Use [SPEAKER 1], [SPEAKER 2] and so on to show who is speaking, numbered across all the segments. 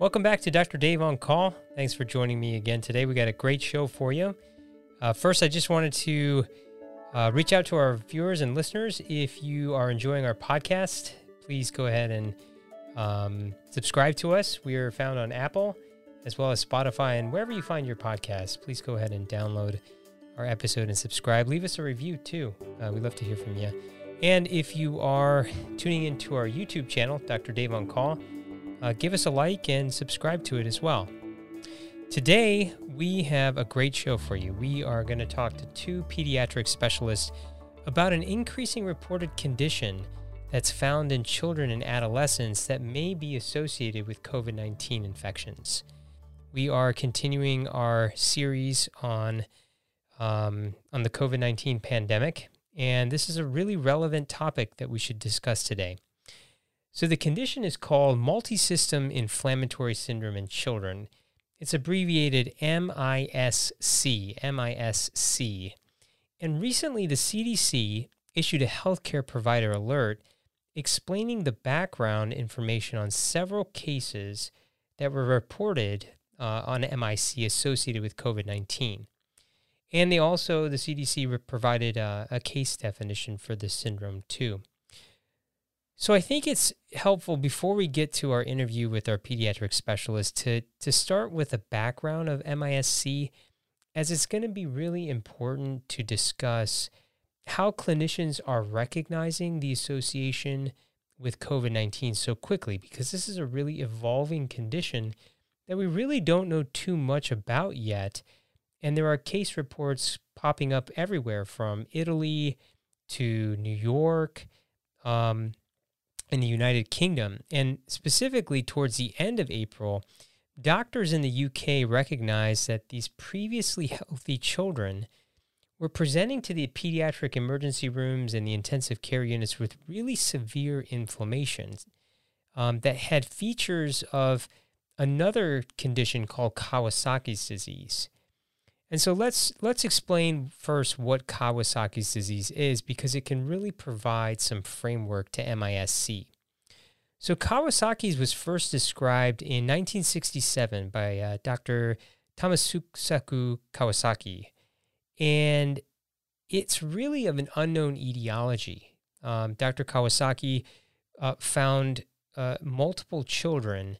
[SPEAKER 1] Welcome back to Dr. Dave on Call. Thanks for joining me again today. We got a great show for you. Uh, first, I just wanted to uh, reach out to our viewers and listeners. If you are enjoying our podcast, please go ahead and um, subscribe to us. We are found on Apple as well as Spotify and wherever you find your podcast. Please go ahead and download our episode and subscribe. Leave us a review too. Uh, we'd love to hear from you. And if you are tuning into our YouTube channel, Dr. Dave on Call, uh, give us a like and subscribe to it as well. Today, we have a great show for you. We are going to talk to two pediatric specialists about an increasing reported condition that's found in children and adolescents that may be associated with COVID 19 infections. We are continuing our series on, um, on the COVID 19 pandemic, and this is a really relevant topic that we should discuss today. So, the condition is called multisystem inflammatory syndrome in children. It's abbreviated MISC, MISC. And recently, the CDC issued a healthcare provider alert explaining the background information on several cases that were reported uh, on MIC associated with COVID 19. And they also, the CDC provided uh, a case definition for the syndrome too. So I think it's helpful before we get to our interview with our pediatric specialist to, to start with a background of MISC, as it's going to be really important to discuss how clinicians are recognizing the association with COVID 19 so quickly, because this is a really evolving condition that we really don't know too much about yet. And there are case reports popping up everywhere from Italy to New York. Um, in the United Kingdom. And specifically towards the end of April, doctors in the UK recognized that these previously healthy children were presenting to the pediatric emergency rooms and the intensive care units with really severe inflammation um, that had features of another condition called Kawasaki's disease. And so let's let's explain first what Kawasaki's disease is because it can really provide some framework to MISC. So Kawasaki's was first described in 1967 by uh, Dr. Tomisaku Kawasaki, and it's really of an unknown etiology. Um, Dr. Kawasaki uh, found uh, multiple children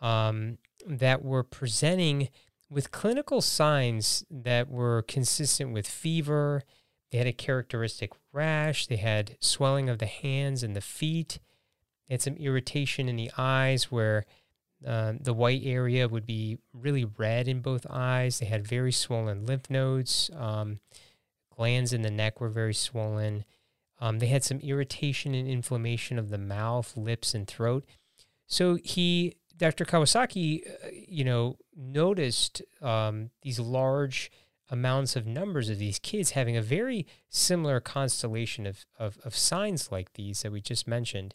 [SPEAKER 1] um, that were presenting with clinical signs that were consistent with fever. They had a characteristic rash. They had swelling of the hands and the feet. They had some irritation in the eyes where uh, the white area would be really red in both eyes. They had very swollen lymph nodes. Um, glands in the neck were very swollen. Um, they had some irritation and inflammation of the mouth, lips, and throat. So he Dr. Kawasaki, uh, you know, noticed um, these large amounts of numbers of these kids having a very similar constellation of, of, of signs like these that we just mentioned.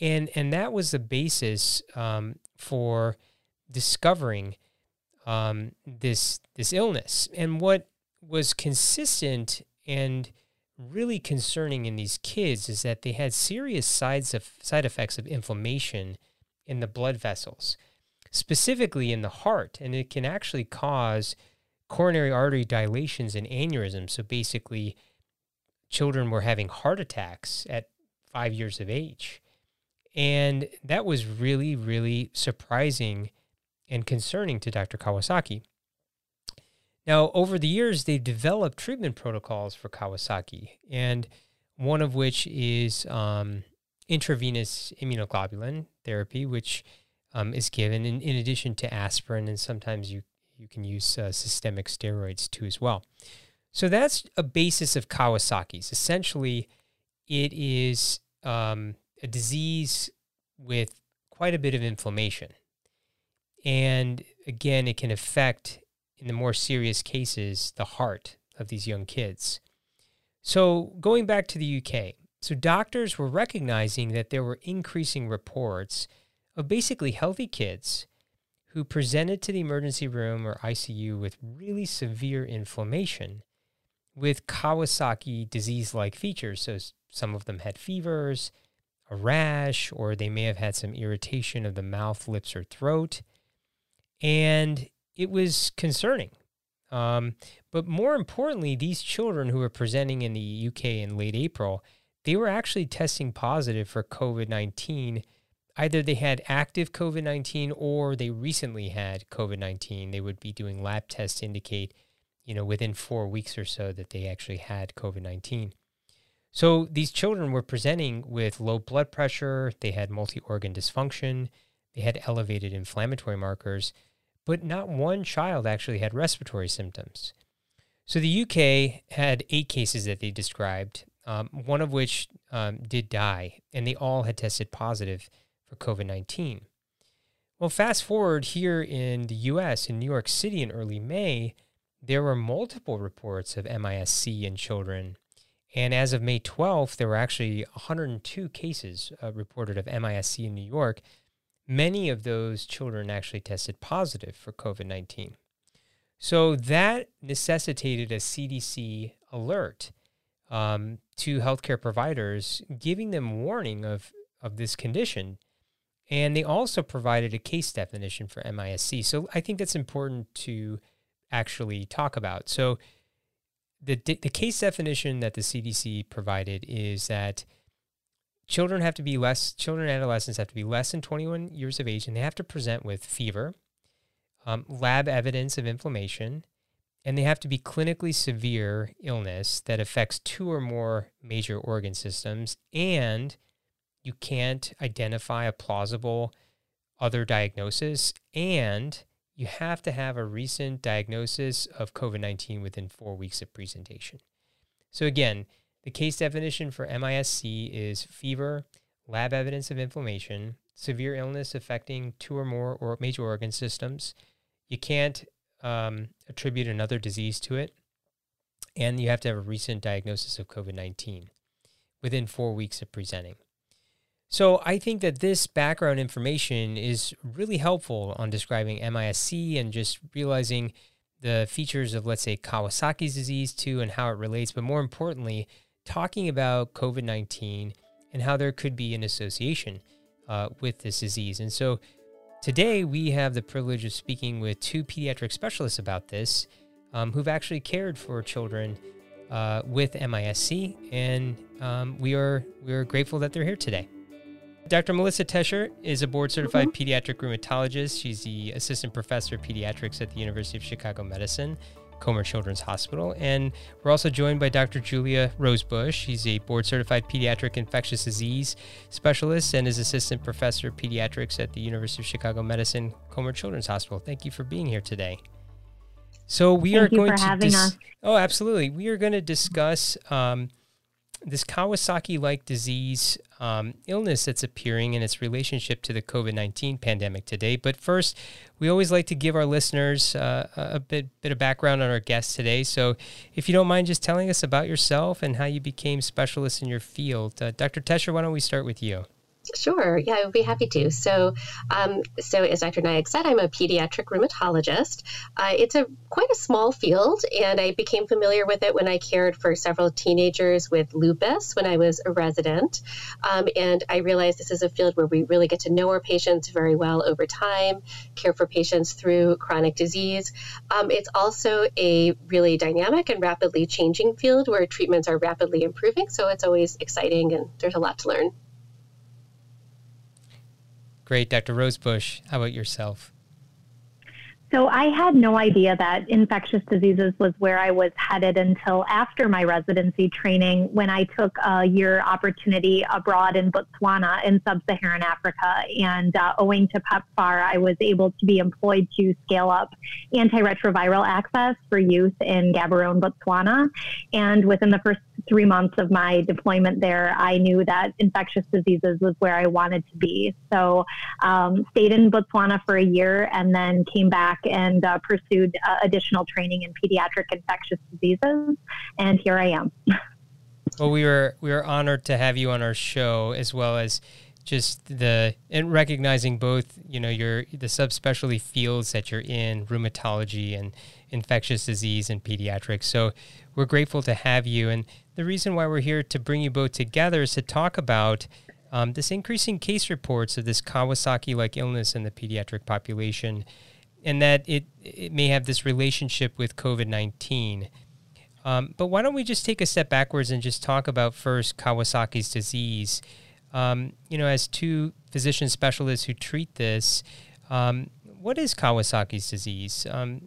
[SPEAKER 1] And, and that was the basis um, for discovering um, this, this illness. And what was consistent and really concerning in these kids is that they had serious sides of, side effects of inflammation in the blood vessels, specifically in the heart, and it can actually cause coronary artery dilations and aneurysms. So basically, children were having heart attacks at five years of age. And that was really, really surprising and concerning to Dr. Kawasaki. Now, over the years, they've developed treatment protocols for Kawasaki, and one of which is um, intravenous immunoglobulin therapy, which um, is given in, in addition to aspirin, and sometimes you you can use uh, systemic steroids too as well. So that's a basis of Kawasaki's. Essentially, it is um, a disease with quite a bit of inflammation, and again, it can affect in the more serious cases the heart of these young kids. So going back to the UK, so doctors were recognizing that there were increasing reports of basically healthy kids who presented to the emergency room or ICU with really severe inflammation with Kawasaki disease like features. So some of them had fevers, a rash, or they may have had some irritation of the mouth, lips, or throat. And it was concerning. Um, but more importantly, these children who were presenting in the UK in late April, they were actually testing positive for COVID 19. Either they had active COVID 19 or they recently had COVID 19. They would be doing lab tests to indicate, you know, within four weeks or so that they actually had COVID 19. So these children were presenting with low blood pressure, they had multi organ dysfunction, they had elevated inflammatory markers but not one child actually had respiratory symptoms. So the UK had eight cases that they described, um, one of which um, did die, and they all had tested positive for COVID 19. Well, fast forward here in the US, in New York City in early May, there were multiple reports of MISC in children. And as of May 12th, there were actually 102 cases uh, reported of MISC in New York, many of those children actually tested positive for COVID 19. So that necessitated a CDC alert um, to healthcare providers, giving them warning of, of this condition. And they also provided a case definition for MISC. So I think that's important to actually talk about. So the, the case definition that the CDC provided is that children have to be less children and adolescents have to be less than 21 years of age and they have to present with fever um, lab evidence of inflammation and they have to be clinically severe illness that affects two or more major organ systems and you can't identify a plausible other diagnosis and you have to have a recent diagnosis of covid-19 within four weeks of presentation so again the case definition for MISC is fever, lab evidence of inflammation, severe illness affecting two or more or major organ systems. You can't um, attribute another disease to it, and you have to have a recent diagnosis of COVID 19 within four weeks of presenting. So I think that this background information is really helpful on describing MISC and just realizing the features of, let's say, Kawasaki's disease too, and how it relates, but more importantly, talking about COVID 19 and how there could be an association uh, with this disease. And so today we have the privilege of speaking with two pediatric specialists about this um, who've actually cared for children uh, with MISC, and um, we are we are grateful that they're here today. Dr. Melissa Tesher is a board certified mm-hmm. pediatric rheumatologist. She's the assistant professor of pediatrics at the University of Chicago Medicine. Comer Children's Hospital. And we're also joined by Dr. Julia Rosebush. She's a board certified pediatric infectious disease specialist and is assistant professor of pediatrics at the University of Chicago Medicine Comer Children's Hospital. Thank you for being here today. So we
[SPEAKER 2] Thank
[SPEAKER 1] are going
[SPEAKER 2] to dis-
[SPEAKER 1] Oh, absolutely. We are going to discuss um, this Kawasaki like disease um, illness that's appearing and its relationship to the COVID 19 pandemic today. But first, we always like to give our listeners uh, a bit, bit of background on our guest today. So if you don't mind just telling us about yourself and how you became specialist in your field, uh, Dr. Tesher, why don't we start with you?
[SPEAKER 3] Sure. Yeah, I would be happy to. So, um, so as Dr. Nayak said, I'm a pediatric rheumatologist. Uh, it's a quite a small field, and I became familiar with it when I cared for several teenagers with lupus when I was a resident. Um, and I realized this is a field where we really get to know our patients very well over time, care for patients through chronic disease. Um, it's also a really dynamic and rapidly changing field where treatments are rapidly improving. So it's always exciting, and there's a lot to learn.
[SPEAKER 1] Great. Dr. Rosebush, how about yourself?
[SPEAKER 2] So I had no idea that infectious diseases was where I was headed until after my residency training when I took a year opportunity abroad in Botswana in sub-Saharan Africa. And uh, owing to PEPFAR, I was able to be employed to scale up antiretroviral access for youth in Gaborone, Botswana. And within the first three months of my deployment there, I knew that infectious diseases was where I wanted to be. So um, stayed in Botswana for a year and then came back and uh, pursued uh, additional training in pediatric infectious diseases, and here I am.
[SPEAKER 1] well, we were we were honored to have you on our show, as well as just the and recognizing both you know your the subspecialty fields that you're in, rheumatology and infectious disease and pediatrics. So we're grateful to have you, and the reason why we're here to bring you both together is to talk about um, this increasing case reports of this Kawasaki like illness in the pediatric population, and that it, it may have this relationship with COVID 19. Um, but why don't we just take a step backwards and just talk about first Kawasaki's disease? Um, you know, as two physician specialists who treat this, um, what is Kawasaki's disease? Um,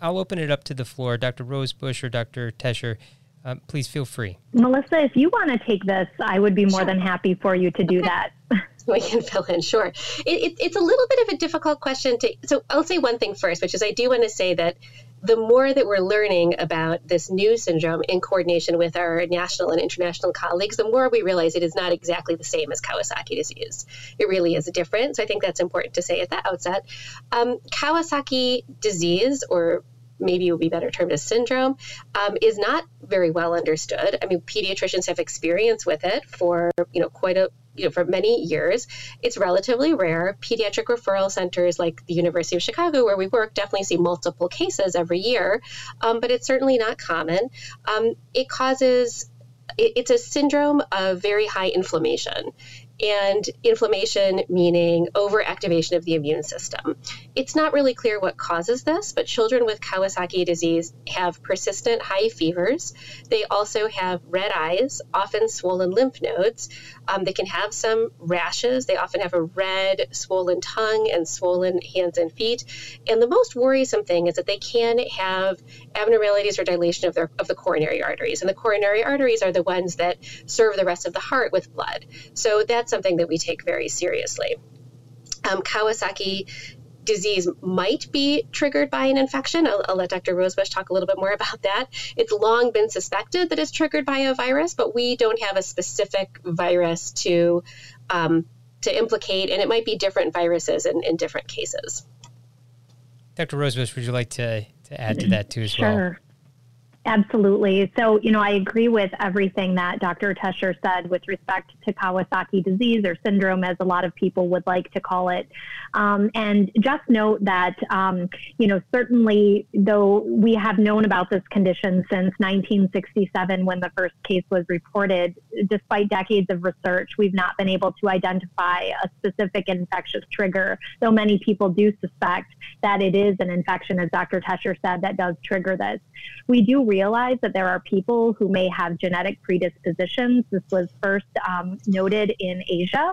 [SPEAKER 1] I'll open it up to the floor. Dr. Rosebush or Dr. Tesher, um, please feel free.
[SPEAKER 2] Melissa, if you want to take this, I would be more sure. than happy for you to do okay. that.
[SPEAKER 3] we can fill in, sure. It, it, it's a little bit of a difficult question to. So I'll say one thing first, which is I do want to say that the more that we're learning about this new syndrome in coordination with our national and international colleagues, the more we realize it is not exactly the same as Kawasaki disease. It really is different. So I think that's important to say at the outset. Um, Kawasaki disease, or maybe it would be better termed as syndrome, um, is not very well understood. I mean, pediatricians have experience with it for you know quite a you know, for many years. It's relatively rare. Pediatric referral centers like the University of Chicago, where we work, definitely see multiple cases every year, um, but it's certainly not common. Um, it causes it's a syndrome of very high inflammation and inflammation meaning overactivation of the immune system. It's not really clear what causes this, but children with Kawasaki disease have persistent high fevers. They also have red eyes, often swollen lymph nodes. Um, they can have some rashes. They often have a red, swollen tongue and swollen hands and feet. And the most worrisome thing is that they can have abnormalities or dilation of, their, of the coronary arteries. And the coronary arteries are the ones that serve the rest of the heart with blood. So that's something that we take very seriously. Um, Kawasaki disease might be triggered by an infection. I'll, I'll, let Dr. Rosebush talk a little bit more about that. It's long been suspected that it's triggered by a virus, but we don't have a specific virus to um, to implicate, and it might be different viruses in, in different cases.
[SPEAKER 1] Dr. Rosebush, would you like to, to add to that too as
[SPEAKER 2] sure.
[SPEAKER 1] well?
[SPEAKER 2] Absolutely. So, you know, I agree with everything that Dr. Tesher said with respect to Kawasaki disease or syndrome, as a lot of people would like to call it. Um, and just note that, um, you know, certainly though we have known about this condition since 1967 when the first case was reported, despite decades of research, we've not been able to identify a specific infectious trigger, though many people do suspect that it is an infection, as Dr. Tesher said, that does trigger this. We do realize that there are people who may have genetic predispositions. This was first um, noted in Asia.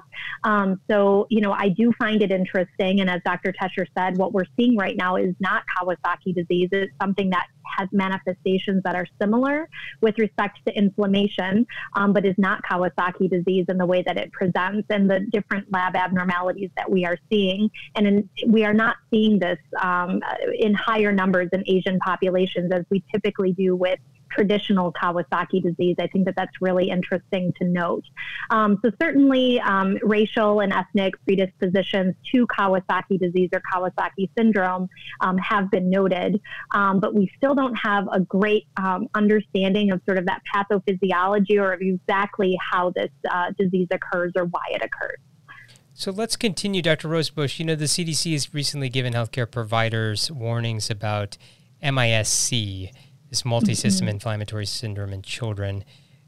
[SPEAKER 2] Um, so, you know, I do find it interesting. And as Dr. Tesher said, what we're seeing right now is not Kawasaki disease. It's something that has manifestations that are similar with respect to inflammation, um, but is not Kawasaki disease in the way that it presents and the different lab abnormalities that we are seeing. And in, we are not seeing this um, in higher numbers in Asian populations as we typically do with traditional Kawasaki disease. I think that that's really interesting to note. Um, so certainly um, racial and ethnic predispositions to Kawasaki disease or Kawasaki syndrome um, have been noted, um, but we still don't have a great um, understanding of sort of that pathophysiology or of exactly how this uh, disease occurs or why it occurs.
[SPEAKER 1] So let's continue, Dr. Rosebush. You know, the CDC has recently given healthcare providers warnings about MIS-C this multi-system mm-hmm. inflammatory syndrome in children.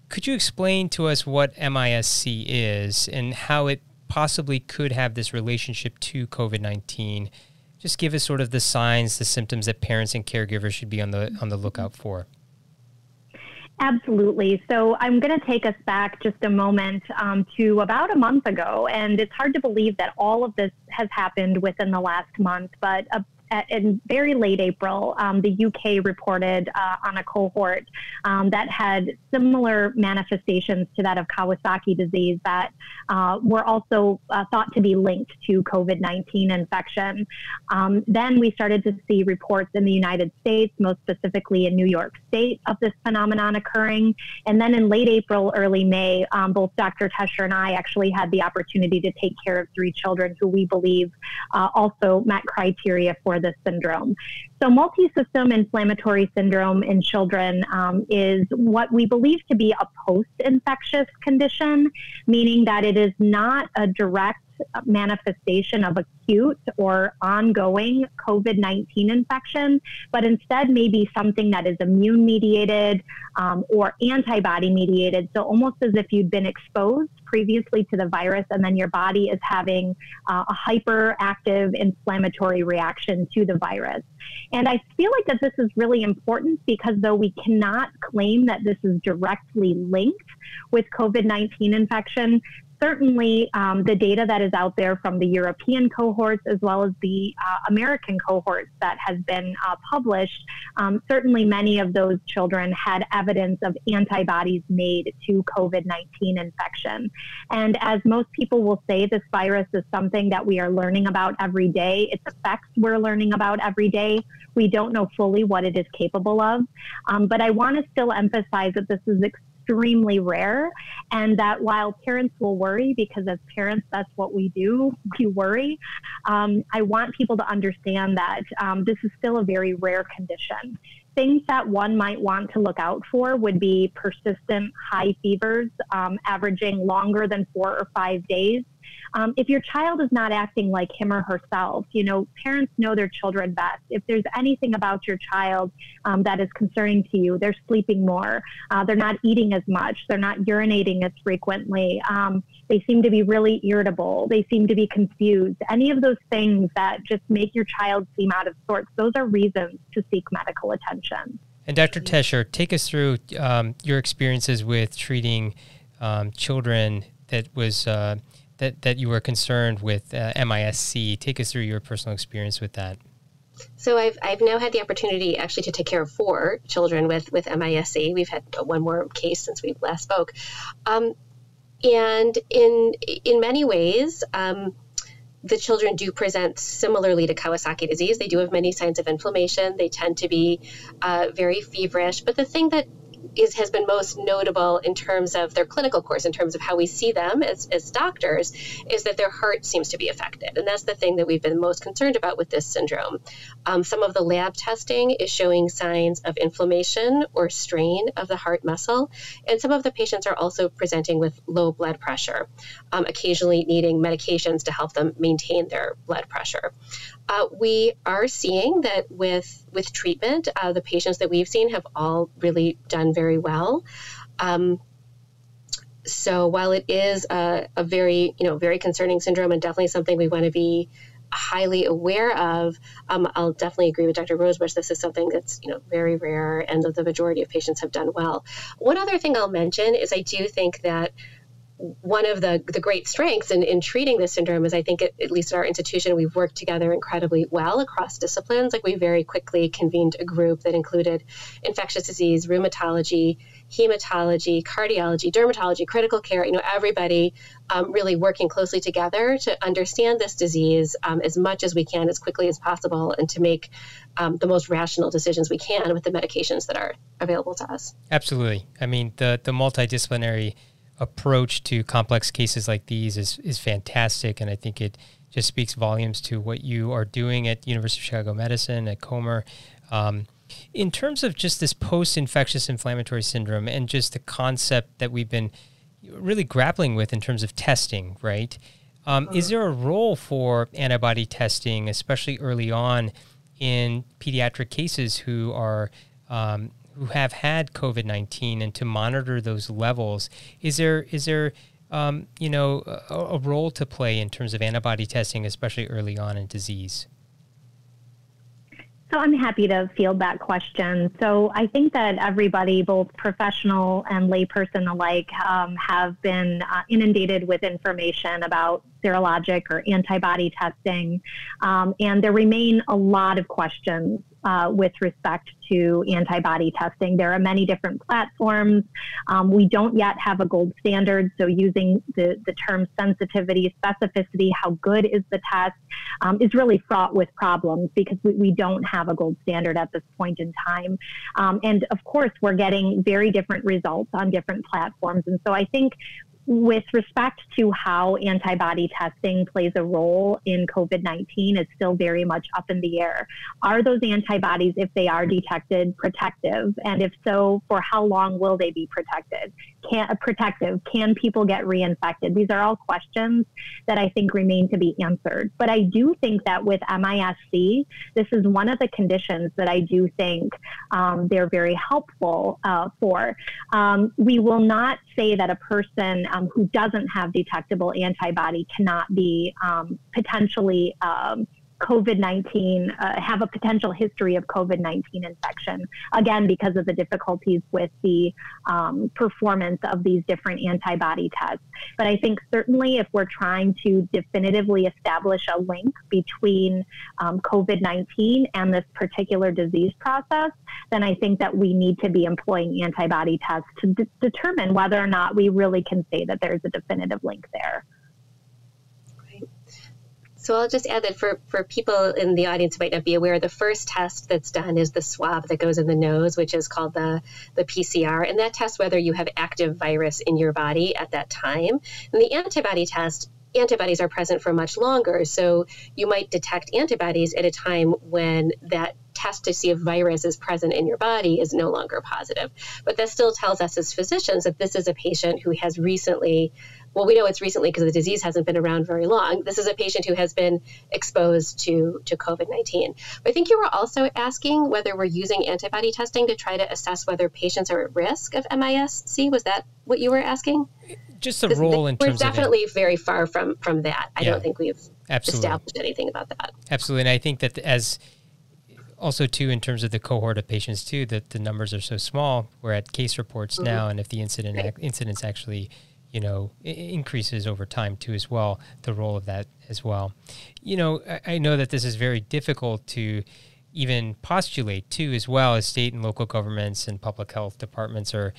[SPEAKER 1] Could you explain to us what MIS-C is and how it possibly could have this relationship to COVID-19? Just give us sort of the signs, the symptoms that parents and caregivers should be on the on the lookout for.
[SPEAKER 2] Absolutely. So I'm going to take us back just a moment um, to about a month ago, and it's hard to believe that all of this has happened within the last month. But a in very late April, um, the UK reported uh, on a cohort um, that had similar manifestations to that of Kawasaki disease that uh, were also uh, thought to be linked to COVID 19 infection. Um, then we started to see reports in the United States, most specifically in New York State, of this phenomenon occurring. And then in late April, early May, um, both Dr. Tesher and I actually had the opportunity to take care of three children who we believe uh, also met criteria for this syndrome. So, multi system inflammatory syndrome in children um, is what we believe to be a post infectious condition, meaning that it is not a direct manifestation of acute or ongoing COVID 19 infection, but instead maybe something that is immune mediated um, or antibody mediated. So almost as if you'd been exposed previously to the virus and then your body is having uh, a hyperactive inflammatory reaction to the virus. And I feel like that this is really important because though we cannot claim that this is directly linked with COVID 19 infection, certainly um, the data that is out there from the European cohorts as well as the uh, American cohorts that has been uh, published, um, certainly many of those children had evidence of antibodies made to COVID 19 infection. And as most people will say, this virus is something that we are learning about every day. Its effects we're learning about every day. We don't know fully what it is capable of. Um, but I want to still emphasize that this is extremely rare. And that while parents will worry, because as parents, that's what we do, we worry, um, I want people to understand that um, this is still a very rare condition. Things that one might want to look out for would be persistent high fevers, um, averaging longer than four or five days, um, if your child is not acting like him or herself, you know, parents know their children best. If there's anything about your child um, that is concerning to you, they're sleeping more, uh, they're not eating as much, they're not urinating as frequently, um, they seem to be really irritable, they seem to be confused. Any of those things that just make your child seem out of sorts, those are reasons to seek medical attention.
[SPEAKER 1] And Dr. Tesher, take us through um, your experiences with treating um, children that was uh, that, that you were concerned with uh, MISC. Take us through your personal experience with that.
[SPEAKER 3] So I've, I've now had the opportunity actually to take care of four children with, with MISC. We've had one more case since we last spoke. Um, and in, in many ways, um, the children do present similarly to Kawasaki disease. They do have many signs of inflammation. They tend to be uh, very feverish. But the thing that is has been most notable in terms of their clinical course, in terms of how we see them as, as doctors, is that their heart seems to be affected. And that's the thing that we've been most concerned about with this syndrome. Um, some of the lab testing is showing signs of inflammation or strain of the heart muscle. And some of the patients are also presenting with low blood pressure, um, occasionally needing medications to help them maintain their blood pressure. Uh, we are seeing that with with treatment, uh, the patients that we've seen have all really done very well. Um, so while it is a, a, very you know very concerning syndrome and definitely something we want to be highly aware of, um, I'll definitely agree with Dr. Rosebush. This is something that's you know very rare, and that the majority of patients have done well. One other thing I'll mention is I do think that one of the, the great strengths in, in treating this syndrome is I think, at, least at our institution, we've worked together incredibly well across disciplines. Like we very quickly convened a group that included infectious disease, rheumatology, hematology, cardiology, dermatology, critical care, you know, everybody um, really working closely together to understand this disease um, as much as we can, as quickly as possible, and to make um, the most rational decisions we can with the medications that are available to us.
[SPEAKER 1] Absolutely. I mean, the, the multidisciplinary approach to complex cases like these is is fantastic, and I think it just speaks volumes to what you are doing at University of Chicago Medicine at Comer. Um, in terms of just this post-infectious inflammatory syndrome and just the concept that we've been really grappling with in terms of testing, right? Um, is there a role for antibody testing, especially early on in pediatric cases who are um, who have had COVID nineteen and to monitor those levels. Is there is there um, you know a, a role to play in terms of antibody testing, especially early on in disease?
[SPEAKER 2] So I'm happy to field that question. So I think that everybody, both professional and layperson alike, um, have been uh, inundated with information about serologic or antibody testing, um, and there remain a lot of questions uh, with respect to antibody testing. There are many different platforms. Um, we don't yet have a gold standard, so using the, the term sensitivity, specificity, how good is the test, um, is really fraught with problems because we, we, don't have a gold standard at this point in time. Um, and of course, we're getting very different results on different platforms. And so I think with respect to how antibody testing plays a role in COVID 19, it's still very much up in the air. Are those antibodies, if they are detected, protective? And if so, for how long will they be protected? Can, protective? Can people get reinfected? These are all questions that I think remain to be answered. But I do think that with MIS-C, this is one of the conditions that I do think um, they're very helpful uh, for. Um, we will not say that a person um, who doesn't have detectable antibody cannot be um, potentially um, COVID 19, uh, have a potential history of COVID 19 infection, again, because of the difficulties with the um, performance of these different antibody tests. But I think certainly if we're trying to definitively establish a link between um, COVID 19 and this particular disease process, then I think that we need to be employing antibody tests to d- determine whether or not we really can say that there's a definitive link there.
[SPEAKER 3] So I'll just add that for, for people in the audience who might not be aware, the first test that's done is the swab that goes in the nose, which is called the, the PCR. And that tests whether you have active virus in your body at that time. And the antibody test antibodies are present for much longer. So you might detect antibodies at a time when that test to see if virus is present in your body is no longer positive. But that still tells us as physicians that this is a patient who has recently well, we know it's recently because the disease hasn't been around very long. This is a patient who has been exposed to, to COVID 19. But I think you were also asking whether we're using antibody testing to try to assess whether patients are at risk of MIS-C. Was that what you were asking?
[SPEAKER 1] Just the role in terms
[SPEAKER 3] We're definitely very far from, from that. I yeah, don't think we've absolutely. established anything about that.
[SPEAKER 1] Absolutely. And I think that as also too in terms of the cohort of patients too that the numbers are so small we're at case reports mm-hmm. now and if the incident right. incidents actually you know, increases over time too, as well, the role of that as well. You know, I, I know that this is very difficult to even postulate too, as well as state and local governments and public health departments are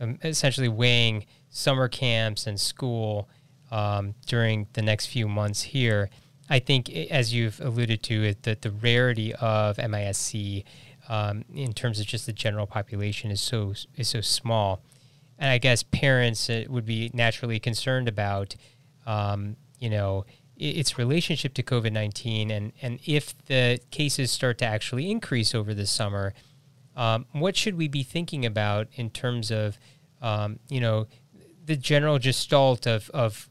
[SPEAKER 1] um, essentially weighing summer camps and school um, during the next few months here. I think, as you've alluded to, that the rarity of MIS-C um, in terms of just the general population is so is so small and I guess parents uh, would be naturally concerned about, um, you know, its relationship to COVID nineteen, and and if the cases start to actually increase over the summer, um, what should we be thinking about in terms of, um, you know, the general gestalt of of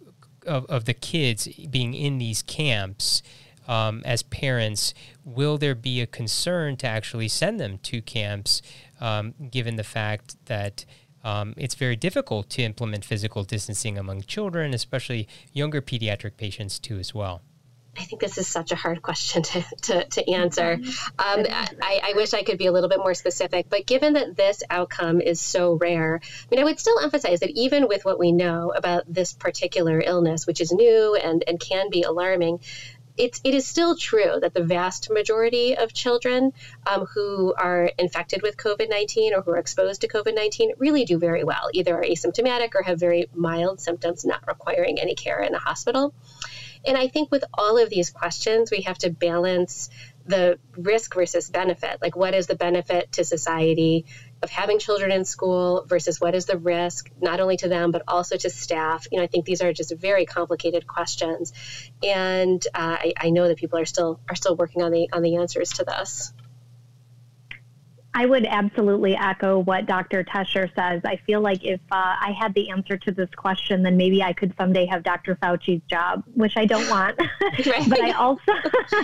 [SPEAKER 1] of, of the kids being in these camps? Um, as parents, will there be a concern to actually send them to camps, um, given the fact that um, it's very difficult to implement physical distancing among children, especially younger pediatric patients too, as well.
[SPEAKER 3] I think this is such a hard question to, to, to answer. Um, I, I, wish I could be a little bit more specific, but given that this outcome is so rare, I mean, I would still emphasize that even with what we know about this particular illness, which is new and, and can be alarming, it's it is still true that the vast majority of children um, who are infected with COVID nineteen or who are exposed to COVID nineteen really do very well, either are asymptomatic or have very mild symptoms, not requiring any care in the hospital. And I think with all of these questions, we have to balance the risk versus benefit. Like, what is the benefit to society of having children in school versus what is the risk, not only to them, but also to staff? You know, I think these are just very complicated questions. And uh, I, I know that people are still are still working on the on the answers to this.
[SPEAKER 2] I would absolutely echo what Dr. Tesher says. I feel like if uh, I had the answer to this question, then maybe I could someday have Dr. Fauci's job, which I don't want. but I also,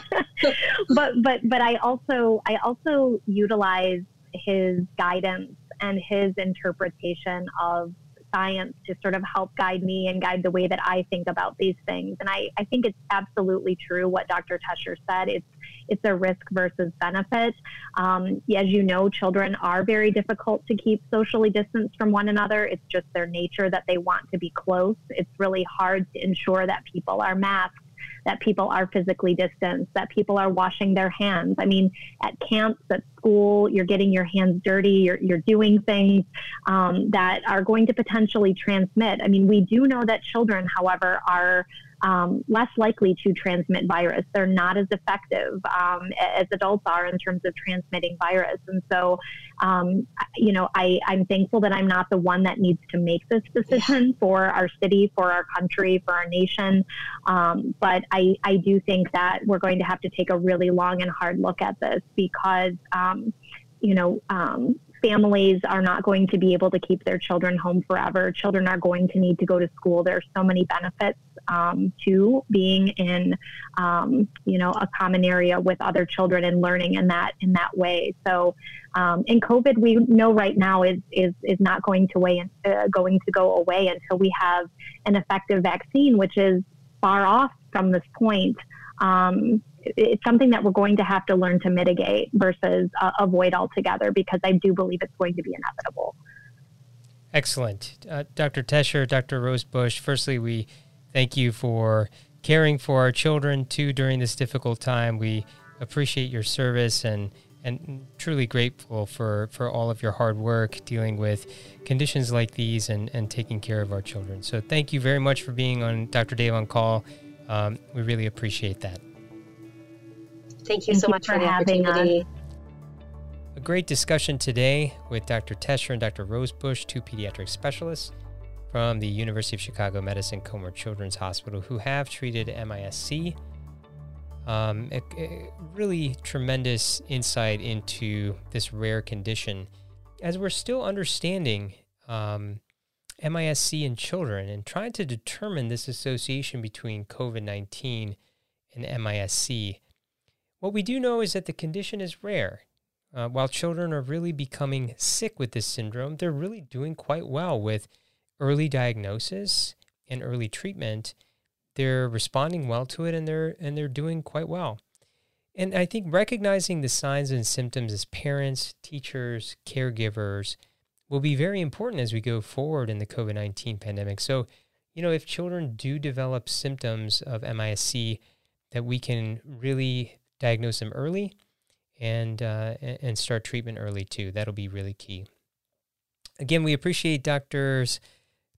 [SPEAKER 2] but but but I also I also utilize his guidance and his interpretation of science to sort of help guide me and guide the way that I think about these things. And I, I think it's absolutely true what Dr. Tesher said. It's it's a risk versus benefit. Um, as you know, children are very difficult to keep socially distanced from one another. It's just their nature that they want to be close. It's really hard to ensure that people are masked that people are physically distanced, that people are washing their hands. I mean, at camps, at school, you're getting your hands dirty, you're, you're doing things um, that are going to potentially transmit. I mean, we do know that children, however, are um, less likely to transmit virus. They're not as effective um, as adults are in terms of transmitting virus. And so, um, you know, I, I'm thankful that I'm not the one that needs to make this decision for our city, for our country, for our nation. Um, but I, I do think that we're going to have to take a really long and hard look at this because, um, you know, um, families are not going to be able to keep their children home forever. Children are going to need to go to school. There's so many benefits um, to being in, um, you know, a common area with other children and learning in that in that way. So, um, COVID, we know right now is is is not going to way uh, going to go away until we have an effective vaccine, which is far off from this point. Um, it's something that we're going to have to learn to mitigate versus uh, avoid altogether because I do believe it's going to be inevitable.
[SPEAKER 1] Excellent. Uh, Dr. Tesher, Dr. Rosebush, firstly, we thank you for caring for our children too during this difficult time. We appreciate your service and and truly grateful for, for all of your hard work dealing with conditions like these and, and taking care of our children. So thank you very much for being on Dr. Dave on Call. Um, we really appreciate that.
[SPEAKER 3] Thank you Thank so you much for, for the. Us.
[SPEAKER 1] A great discussion today with Dr. Tesher and Dr. Rosebush, two pediatric specialists from the University of Chicago Medicine Comer Children's Hospital who have treated MISC. Um, a, a really tremendous insight into this rare condition as we're still understanding um, MISC in children and trying to determine this association between COVID 19 and MISC. What we do know is that the condition is rare. Uh, while children are really becoming sick with this syndrome, they're really doing quite well with early diagnosis and early treatment. They're responding well to it and they're and they're doing quite well. And I think recognizing the signs and symptoms as parents, teachers, caregivers will be very important as we go forward in the COVID 19 pandemic. So, you know, if children do develop symptoms of MISC, that we can really diagnose them early and uh, and start treatment early too. That'll be really key. Again, we appreciate doctors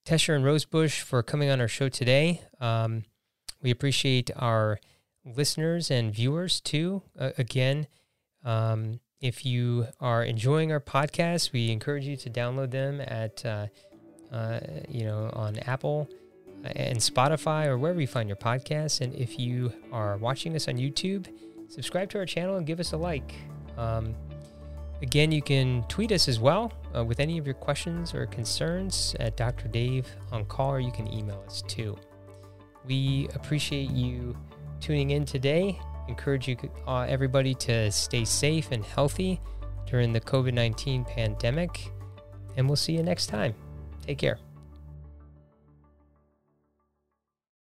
[SPEAKER 1] Tesher and Rosebush for coming on our show today. Um, we appreciate our listeners and viewers too. Uh, again, um, if you are enjoying our podcast, we encourage you to download them at uh, uh, you know on Apple and Spotify or wherever you find your podcasts. And if you are watching us on YouTube subscribe to our channel and give us a like. Um, again, you can tweet us as well uh, with any of your questions or concerns at Dr. Dave on call, or you can email us too. We appreciate you tuning in today. Encourage you uh, everybody to stay safe and healthy during the COVID 19 pandemic. And we'll see you next time. Take care.